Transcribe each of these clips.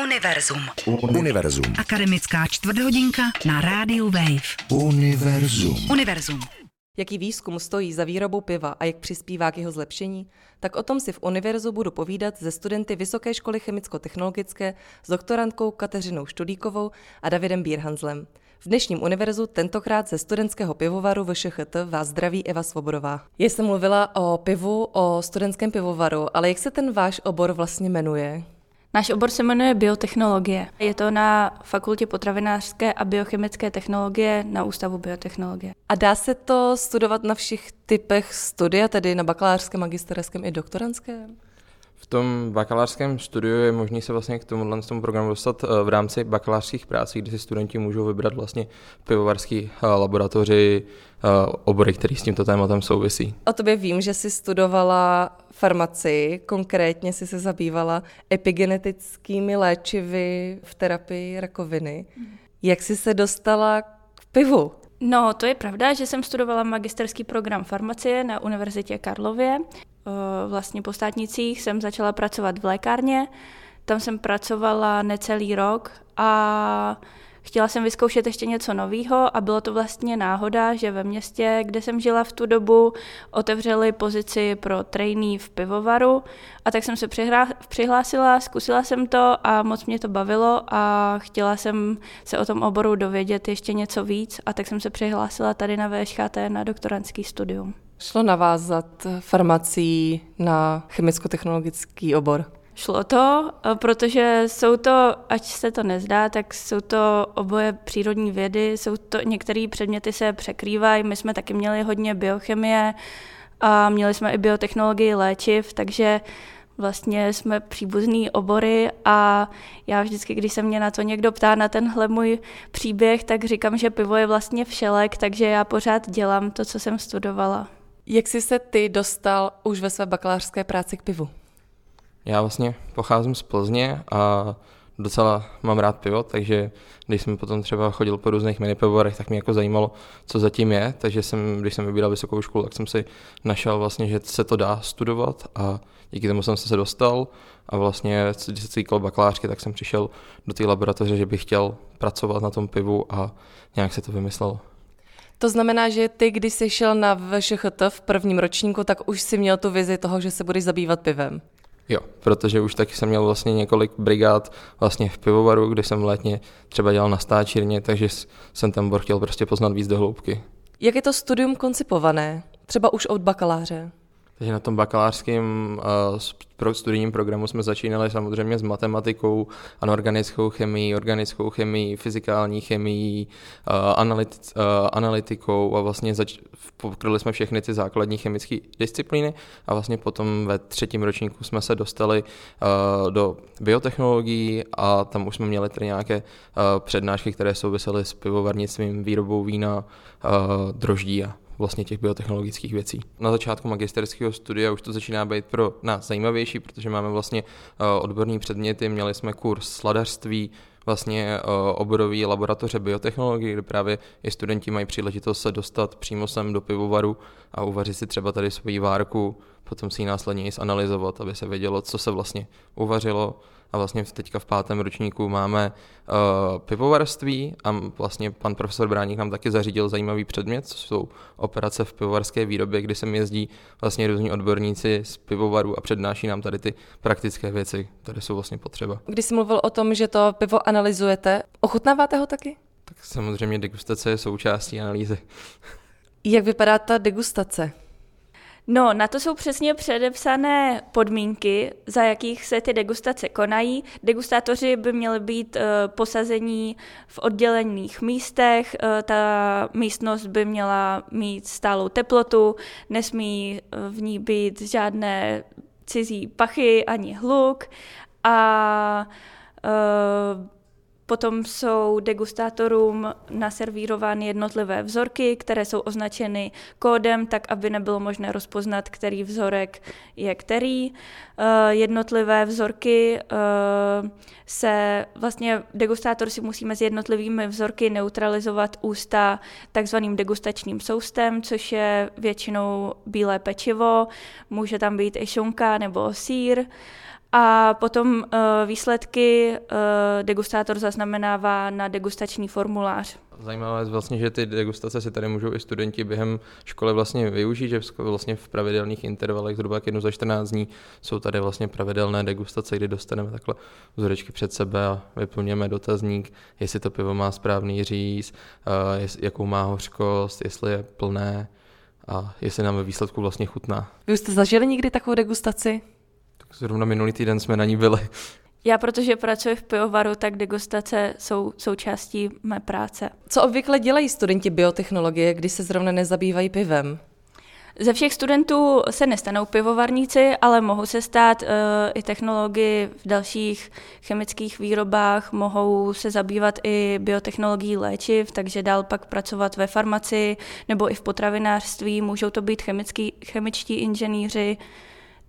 Univerzum. Univerzum. Akademická čtvrthodinka na rádiu Wave. Univerzum. Univerzum. Jaký výzkum stojí za výrobou piva a jak přispívá k jeho zlepšení, tak o tom si v Univerzu budu povídat ze studenty Vysoké školy chemicko-technologické s doktorantkou Kateřinou Študíkovou a Davidem Bírhanzlem. V dnešním univerzu tentokrát ze studentského pivovaru VŠHT vás zdraví Eva Svobodová. Já jsem mluvila o pivu, o studentském pivovaru, ale jak se ten váš obor vlastně jmenuje? Náš obor se jmenuje biotechnologie. Je to na Fakultě potravinářské a biochemické technologie na Ústavu biotechnologie. A dá se to studovat na všech typech studia, tedy na bakalářském, magisterském i doktorantském? V tom bakalářském studiu je možné se vlastně k tomuhle tomu programu dostat eh, v rámci bakalářských prací, kdy si studenti můžou vybrat vlastně pivovarský eh, laboratoři, eh, obory, které s tímto tématem souvisí. O tobě vím, že jsi studovala farmaci, konkrétně jsi se zabývala epigenetickými léčivy v terapii rakoviny. Jak jsi se dostala k pivu? No, to je pravda, že jsem studovala magisterský program farmacie na Univerzitě Karlově. Vlastně po státnicích jsem začala pracovat v lékárně, tam jsem pracovala necelý rok a chtěla jsem vyzkoušet ještě něco nového a bylo to vlastně náhoda, že ve městě, kde jsem žila v tu dobu, otevřeli pozici pro trainee v pivovaru a tak jsem se přihlásila, zkusila jsem to a moc mě to bavilo a chtěla jsem se o tom oboru dovědět ještě něco víc a tak jsem se přihlásila tady na VŠHT na doktorantský studium. Šlo navázat farmací na chemicko-technologický obor? Šlo to, protože jsou to, ať se to nezdá, tak jsou to oboje přírodní vědy, jsou to, některé předměty se překrývají, my jsme taky měli hodně biochemie a měli jsme i biotechnologii léčiv, takže vlastně jsme příbuzný obory a já vždycky, když se mě na to někdo ptá, na tenhle můj příběh, tak říkám, že pivo je vlastně všelek, takže já pořád dělám to, co jsem studovala. Jak jsi se ty dostal už ve své bakalářské práci k pivu? Já vlastně pocházím z Plzně a docela mám rád pivo, takže když jsem potom třeba chodil po různých minipivovarech, tak mě jako zajímalo, co zatím je, takže jsem, když jsem vybíral vysokou školu, tak jsem si našel vlastně, že se to dá studovat a díky tomu jsem se dostal a vlastně, když se týkalo bakalářky, tak jsem přišel do té laboratoře, že bych chtěl pracovat na tom pivu a nějak se to vymyslelo. To znamená, že ty, když jsi šel na VŠHT v prvním ročníku, tak už si měl tu vizi toho, že se budeš zabývat pivem. Jo, protože už taky jsem měl vlastně několik brigád vlastně v pivovaru, kde jsem letně třeba dělal na stáčírně, takže jsem ten bor chtěl prostě poznat víc do hloubky. Jak je to studium koncipované? Třeba už od bakaláře? Takže na tom bakalářském uh, studijním programu jsme začínali samozřejmě s matematikou, anorganickou chemií, organickou chemií, fyzikální chemií, uh, analytic, uh, analytikou a vlastně zač- pokryli jsme všechny ty základní chemické disciplíny a vlastně potom ve třetím ročníku jsme se dostali uh, do biotechnologií a tam už jsme měli tedy nějaké uh, přednášky, které souvisely s pivovarnictvím, výrobou vína, uh, droždí a vlastně těch biotechnologických věcí. Na začátku magisterského studia už to začíná být pro nás zajímavější, protože máme vlastně uh, odborní předměty, měli jsme kurz sladařství, vlastně uh, oborový laboratoře biotechnologie, kde právě i studenti mají příležitost se dostat přímo sem do pivovaru a uvařit si třeba tady svoji várku, potom si ji následně i zanalizovat, aby se vědělo, co se vlastně uvařilo, a vlastně teďka v pátém ročníku máme uh, pivovarství a vlastně pan profesor Bráník nám taky zařídil zajímavý předmět, co jsou operace v pivovarské výrobě, kdy sem jezdí vlastně různí odborníci z pivovaru a přednáší nám tady ty praktické věci, které jsou vlastně potřeba. Když jsi mluvil o tom, že to pivo analyzujete, ochutnáváte ho taky? Tak samozřejmě degustace je součástí analýzy. Jak vypadá ta degustace? No, na to jsou přesně předepsané podmínky, za jakých se ty degustace konají. Degustátoři by měli být uh, posazení v oddělených místech, uh, ta místnost by měla mít stálou teplotu, nesmí v ní být žádné cizí pachy ani hluk a uh, Potom jsou degustátorům naservírovány jednotlivé vzorky, které jsou označeny kódem, tak aby nebylo možné rozpoznat, který vzorek je který. Eh, jednotlivé vzorky eh, se vlastně degustátor si musí mezi jednotlivými vzorky neutralizovat ústa takzvaným degustačním soustem, což je většinou bílé pečivo, může tam být i šunka nebo sír a potom výsledky degustátor zaznamenává na degustační formulář. Zajímavé je vlastně, že ty degustace si tady můžou i studenti během školy vlastně využít, že vlastně v pravidelných intervalech zhruba jednu za 14 dní jsou tady vlastně pravidelné degustace, kdy dostaneme takhle vzorečky před sebe a vyplňujeme dotazník, jestli to pivo má správný říz, jakou má hořkost, jestli je plné a jestli nám ve výsledku vlastně chutná. Vy už jste zažili někdy takovou degustaci? Zrovna minulý týden jsme na ní byli. Já, protože pracuji v pivovaru, tak degustace jsou součástí mé práce. Co obvykle dělají studenti biotechnologie, když se zrovna nezabývají pivem? Ze všech studentů se nestanou pivovarníci, ale mohou se stát uh, i technologi v dalších chemických výrobách, mohou se zabývat i biotechnologií léčiv, takže dál pak pracovat ve farmaci nebo i v potravinářství, můžou to být chemický, chemičtí inženýři,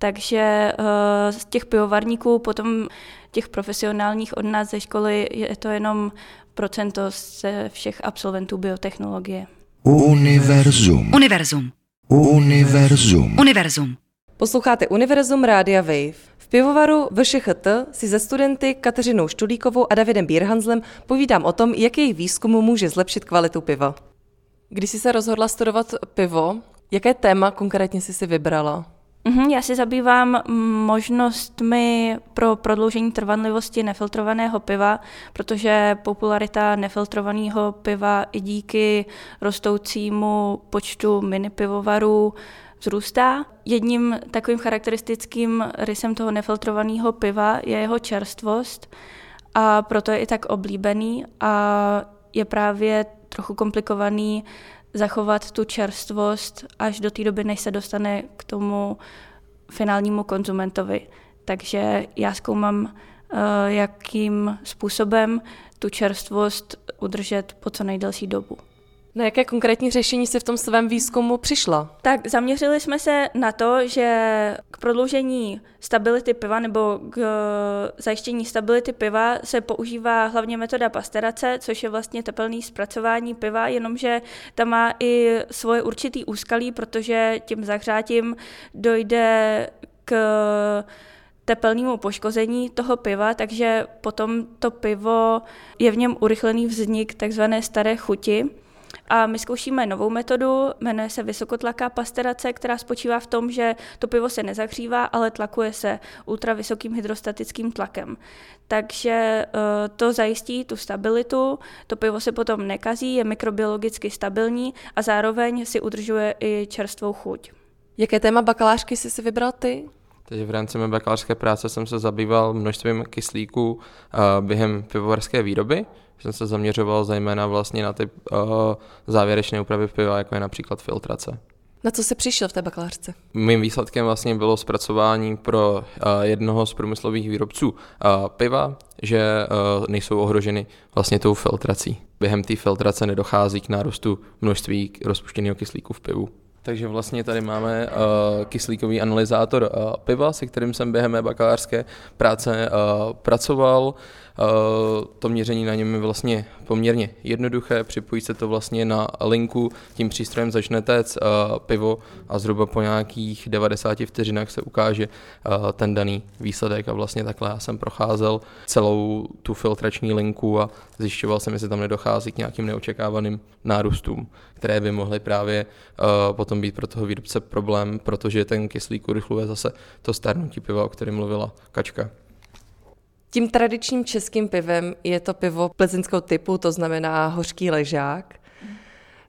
takže uh, z těch pivovarníků potom těch profesionálních od nás ze školy je to jenom procento ze všech absolventů biotechnologie. Univerzum. Univerzum. Univerzum. Univerzum. Posloucháte Univerzum Rádia Wave. V pivovaru VŠHT si ze studenty Kateřinou Štulíkovou a Davidem Bírhanzlem povídám o tom, jak jejich výzkum může zlepšit kvalitu piva. Když jsi se rozhodla studovat pivo, jaké téma konkrétně jsi si vybrala? Mm-hmm, já si zabývám možnostmi pro prodloužení trvanlivosti nefiltrovaného piva, protože popularita nefiltrovaného piva i díky rostoucímu počtu mini pivovarů vzrůstá. Jedním takovým charakteristickým rysem toho nefiltrovaného piva je jeho čerstvost a proto je i tak oblíbený a je právě trochu komplikovaný zachovat tu čerstvost až do té doby, než se dostane k tomu finálnímu konzumentovi. Takže já zkoumám, eh, jakým způsobem tu čerstvost udržet po co nejdelší dobu. Na jaké konkrétní řešení se v tom svém výzkumu přišla? Tak zaměřili jsme se na to, že k prodloužení stability piva nebo k eh, zajištění stability piva se používá hlavně metoda pasterace, což je vlastně tepelný zpracování piva, jenomže tam má i svoje určitý úskalí, protože tím zahřátím dojde k tepelnému poškození toho piva, takže potom to pivo je v něm urychlený vznik takzvané staré chuti. A my zkoušíme novou metodu, jmenuje se vysokotlaká pasterace, která spočívá v tom, že to pivo se nezahřívá, ale tlakuje se ultravysokým hydrostatickým tlakem. Takže eh, to zajistí tu stabilitu, to pivo se potom nekazí, je mikrobiologicky stabilní a zároveň si udržuje i čerstvou chuť. Jaké téma bakalářky jsi si vybral ty? Takže v rámci mé bakalářské práce jsem se zabýval množstvím kyslíků uh, během pivovarské výroby, jsem se zaměřoval zejména vlastně na ty uh, závěrečné úpravy piva, jako je například filtrace. Na co se přišel v té bakalářce? Mým výsledkem vlastně bylo zpracování pro uh, jednoho z průmyslových výrobců uh, piva, že uh, nejsou ohroženy vlastně tou filtrací. Během té filtrace nedochází k nárůstu množství rozpuštěného kyslíku v pivu. Takže vlastně tady máme uh, kyslíkový analyzátor uh, piva, se kterým jsem během mé bakalářské práce uh, pracoval. Uh, to měření na něm je vlastně poměrně jednoduché, připojí se to vlastně na linku, tím přístrojem začne téct uh, pivo a zhruba po nějakých 90 vteřinách se ukáže uh, ten daný výsledek a vlastně takhle já jsem procházel celou tu filtrační linku a zjišťoval jsem, jestli tam nedochází k nějakým neočekávaným nárůstům, které by mohly právě potom být pro toho výrobce problém, protože ten kyslík urychluje zase to stárnutí piva, o kterém mluvila Kačka. Tím tradičním českým pivem je to pivo plzeňského typu, to znamená hořký ležák.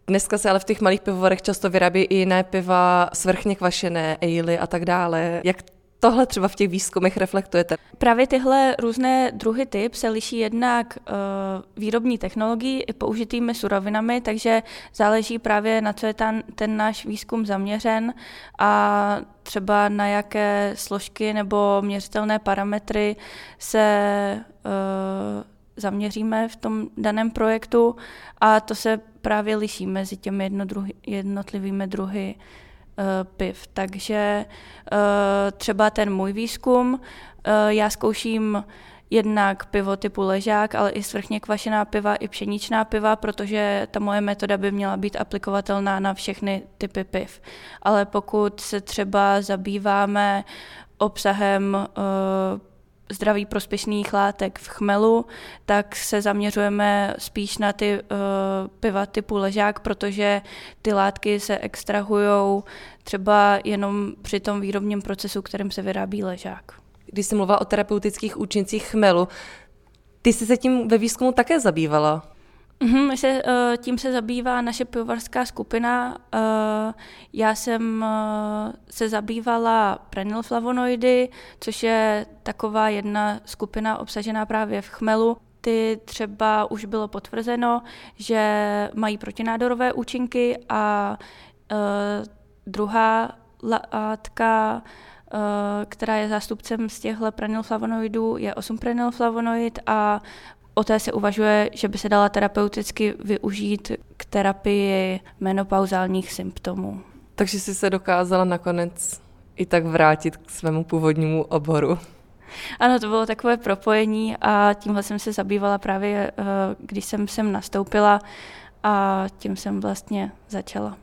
Dneska se ale v těch malých pivovarech často vyrábí i jiné piva, svrchně kvašené, ale a tak dále. Jak tohle třeba v těch výzkumech reflektujete? Právě tyhle různé druhy typ se liší jednak uh, výrobní technologií i použitými surovinami, takže záleží právě na co je ten, ten náš výzkum zaměřen a třeba na jaké složky nebo měřitelné parametry se uh, zaměříme v tom daném projektu a to se právě liší mezi těmi jednotlivými druhy Eh, piv. Takže eh, třeba ten můj výzkum, eh, já zkouším jednak pivo typu ležák, ale i svrchně kvašená piva, i pšeničná piva, protože ta moje metoda by měla být aplikovatelná na všechny typy piv. Ale pokud se třeba zabýváme obsahem zdraví prospěšných látek v chmelu, tak se zaměřujeme spíš na ty uh, piva typu ležák, protože ty látky se extrahují třeba jenom při tom výrobním procesu, kterým se vyrábí ležák. Když jsi mluvila o terapeutických účincích chmelu, ty jsi se tím ve výzkumu také zabývala. Mm-hmm, se, uh, tím se zabývá naše pivovarská skupina. Uh, já jsem uh, se zabývala prenylflavonoidy, což je taková jedna skupina obsažená právě v chmelu. Ty třeba už bylo potvrzeno, že mají protinádorové účinky a uh, druhá látka, uh, která je zástupcem z těchto prenylflavonoidů, je 8-prenylflavonoid a O té se uvažuje, že by se dala terapeuticky využít k terapii menopauzálních symptomů. Takže jsi se dokázala nakonec i tak vrátit k svému původnímu oboru. Ano, to bylo takové propojení a tímhle jsem se zabývala právě, eh, když jsem sem nastoupila a tím jsem vlastně začala.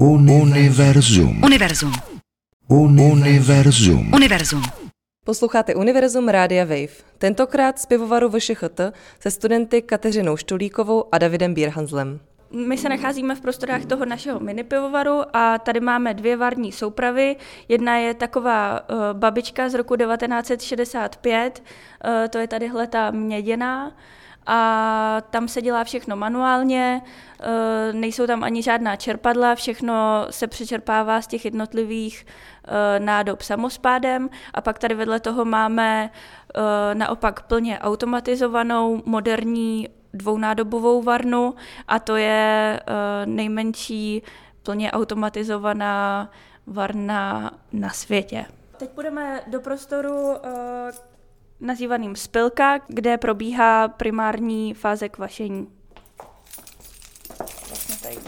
Univerzum. Univerzum. Univerzum. Univerzum. Posloucháte Univerzum Rádia Wave. Tentokrát z pivovaru VŠHT se studenty Kateřinou Štulíkovou a Davidem Bírhanzlem. My se nacházíme v prostorách toho našeho mini pivovaru a tady máme dvě varní soupravy. Jedna je taková uh, babička z roku 1965, uh, to je tadyhle ta měděná a tam se dělá všechno manuálně, eh, nejsou tam ani žádná čerpadla, všechno se přečerpává z těch jednotlivých eh, nádob samospádem a pak tady vedle toho máme eh, naopak plně automatizovanou moderní dvounádobovou varnu a to je nejmenší plně automatizovaná varna na světě. Teď půjdeme do prostoru, nazývaným spilka, kde probíhá primární fáze kvašení. Vlastně.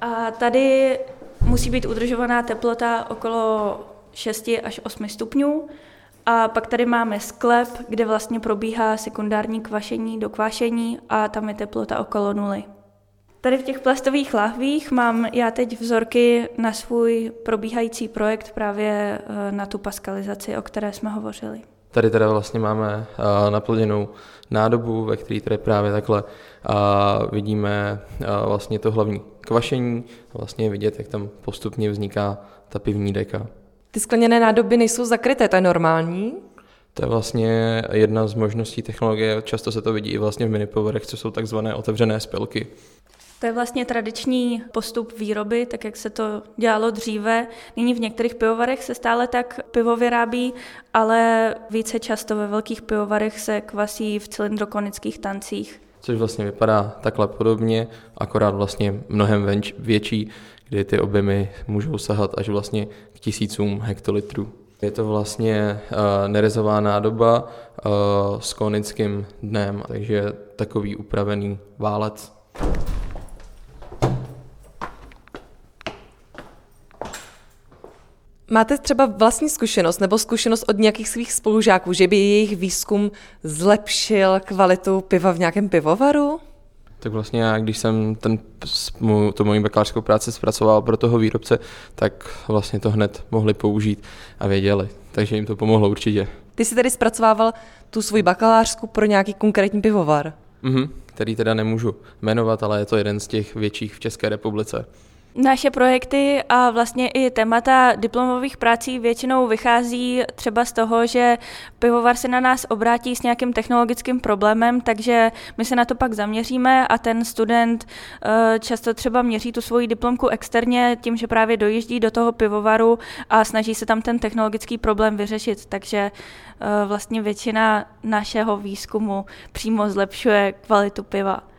A tady musí být udržovaná teplota okolo 6 až 8 stupňů. A pak tady máme sklep, kde vlastně probíhá sekundární kvašení do kvašení a tam je teplota okolo nuly. Tady v těch plastových lahvích mám já teď vzorky na svůj probíhající projekt právě eh, na tu paskalizaci, o které jsme hovořili. Tady teda vlastně máme eh, naplněnou nádobu, ve které tady právě takhle a vidíme eh, vlastně to hlavní kvašení, vlastně vidět, jak tam postupně vzniká ta pivní deka. Ty skleněné nádoby nejsou zakryté, to je normální? To je vlastně jedna z možností technologie, často se to vidí i vlastně v minipoverech, co jsou takzvané otevřené spilky. To je vlastně tradiční postup výroby, tak jak se to dělalo dříve. Nyní v některých pivovarech se stále tak pivo vyrábí, ale více často ve velkých pivovarech se kvasí v cylindrokonických tancích. Což vlastně vypadá takhle podobně, akorát vlastně mnohem venč, větší, kdy ty objemy můžou sahat až vlastně k tisícům hektolitrů. Je to vlastně uh, nerezová nádoba uh, s konickým dnem, takže takový upravený válec. Máte třeba vlastní zkušenost nebo zkušenost od nějakých svých spolužáků, že by jejich výzkum zlepšil kvalitu piva v nějakém pivovaru? Tak vlastně já, když jsem ten, tu moji bakalářskou práci zpracoval pro toho výrobce, tak vlastně to hned mohli použít a věděli. Takže jim to pomohlo určitě. Ty jsi tedy zpracovával tu svoji bakalářskou pro nějaký konkrétní pivovar? Mhm, který teda nemůžu jmenovat, ale je to jeden z těch větších v České republice. Naše projekty a vlastně i témata diplomových prací většinou vychází třeba z toho, že pivovar se na nás obrátí s nějakým technologickým problémem, takže my se na to pak zaměříme a ten student eh, často třeba měří tu svoji diplomku externě tím, že právě dojíždí do toho pivovaru a snaží se tam ten technologický problém vyřešit. Takže eh, vlastně většina našeho výzkumu přímo zlepšuje kvalitu piva.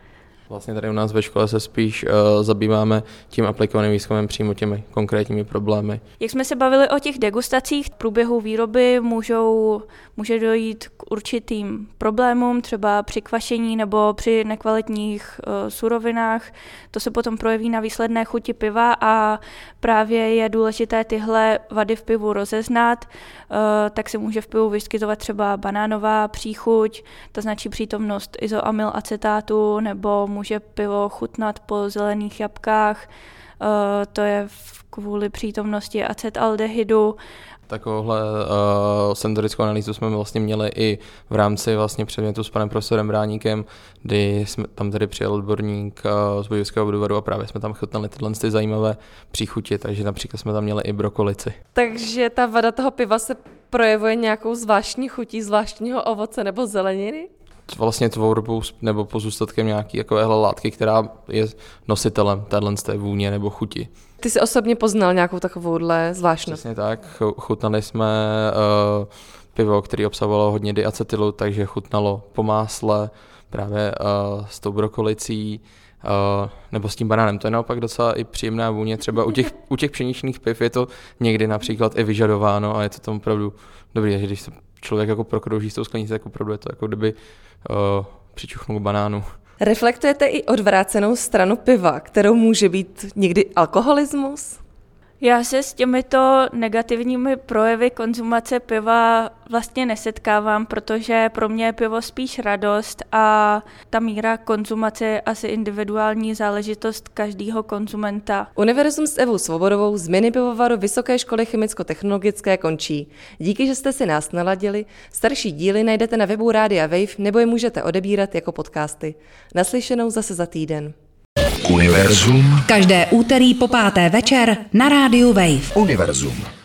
Vlastně tady u nás ve škole se spíš uh, zabýváme tím aplikovaným výzkumem přímo těmi konkrétními problémy. Jak jsme se bavili o těch degustacích, v průběhu výroby můžou, může dojít k určitým problémům, třeba při kvašení nebo při nekvalitních uh, surovinách. To se potom projeví na výsledné chuti piva a právě je důležité tyhle vady v pivu rozeznat, uh, tak se může v pivu vyskytovat třeba banánová příchuť, to značí přítomnost izoamylacetátu nebo může může pivo chutnat po zelených jabkách, to je kvůli přítomnosti acetaldehydu Takovouhle uh, senzorickou analýzu jsme vlastně měli i v rámci vlastně předmětu s panem profesorem Bráníkem, kdy jsme tam tedy přijel odborník uh, z Bojovského Budvaru a právě jsme tam chutnali tyhle ty zajímavé příchutě, takže například jsme tam měli i brokolici. Takže ta vada toho piva se projevuje nějakou zvláštní chutí zvláštního ovoce nebo zeleniny? Vlastně tvorbou nebo pozůstatkem nějaký takovéhle látky, která je nositelem téhle té vůně nebo chuti. Ty jsi osobně poznal nějakou takovouhle zvláštnost? Přesně tak. Chutnali jsme uh, pivo, které obsahovalo hodně diacetylu, takže chutnalo po másle, právě uh, s tou brokolicí, uh, nebo s tím banánem. To je naopak docela i příjemná vůně. Třeba u těch, u těch pšeničných piv je to někdy například i vyžadováno a je to tam opravdu dobrý, že když se člověk jako prokrouží s tou sklenicí, tak opravdu je to jako kdyby uh, přičuchnul banánu. Reflektujete i odvrácenou stranu piva, kterou může být někdy alkoholismus? Já se s těmito negativními projevy konzumace piva vlastně nesetkávám, protože pro mě je pivo spíš radost a ta míra konzumace je asi individuální záležitost každého konzumenta. Univerzum s Evou Svobodovou z mini pivovaru Vysoké školy chemicko-technologické končí. Díky, že jste si nás naladili. Starší díly najdete na webu Rádia Wave nebo je můžete odebírat jako podcasty. Naslyšenou zase za týden. Univerzum. Každé úterý po páté večer na rádiu Wave. Univerzum.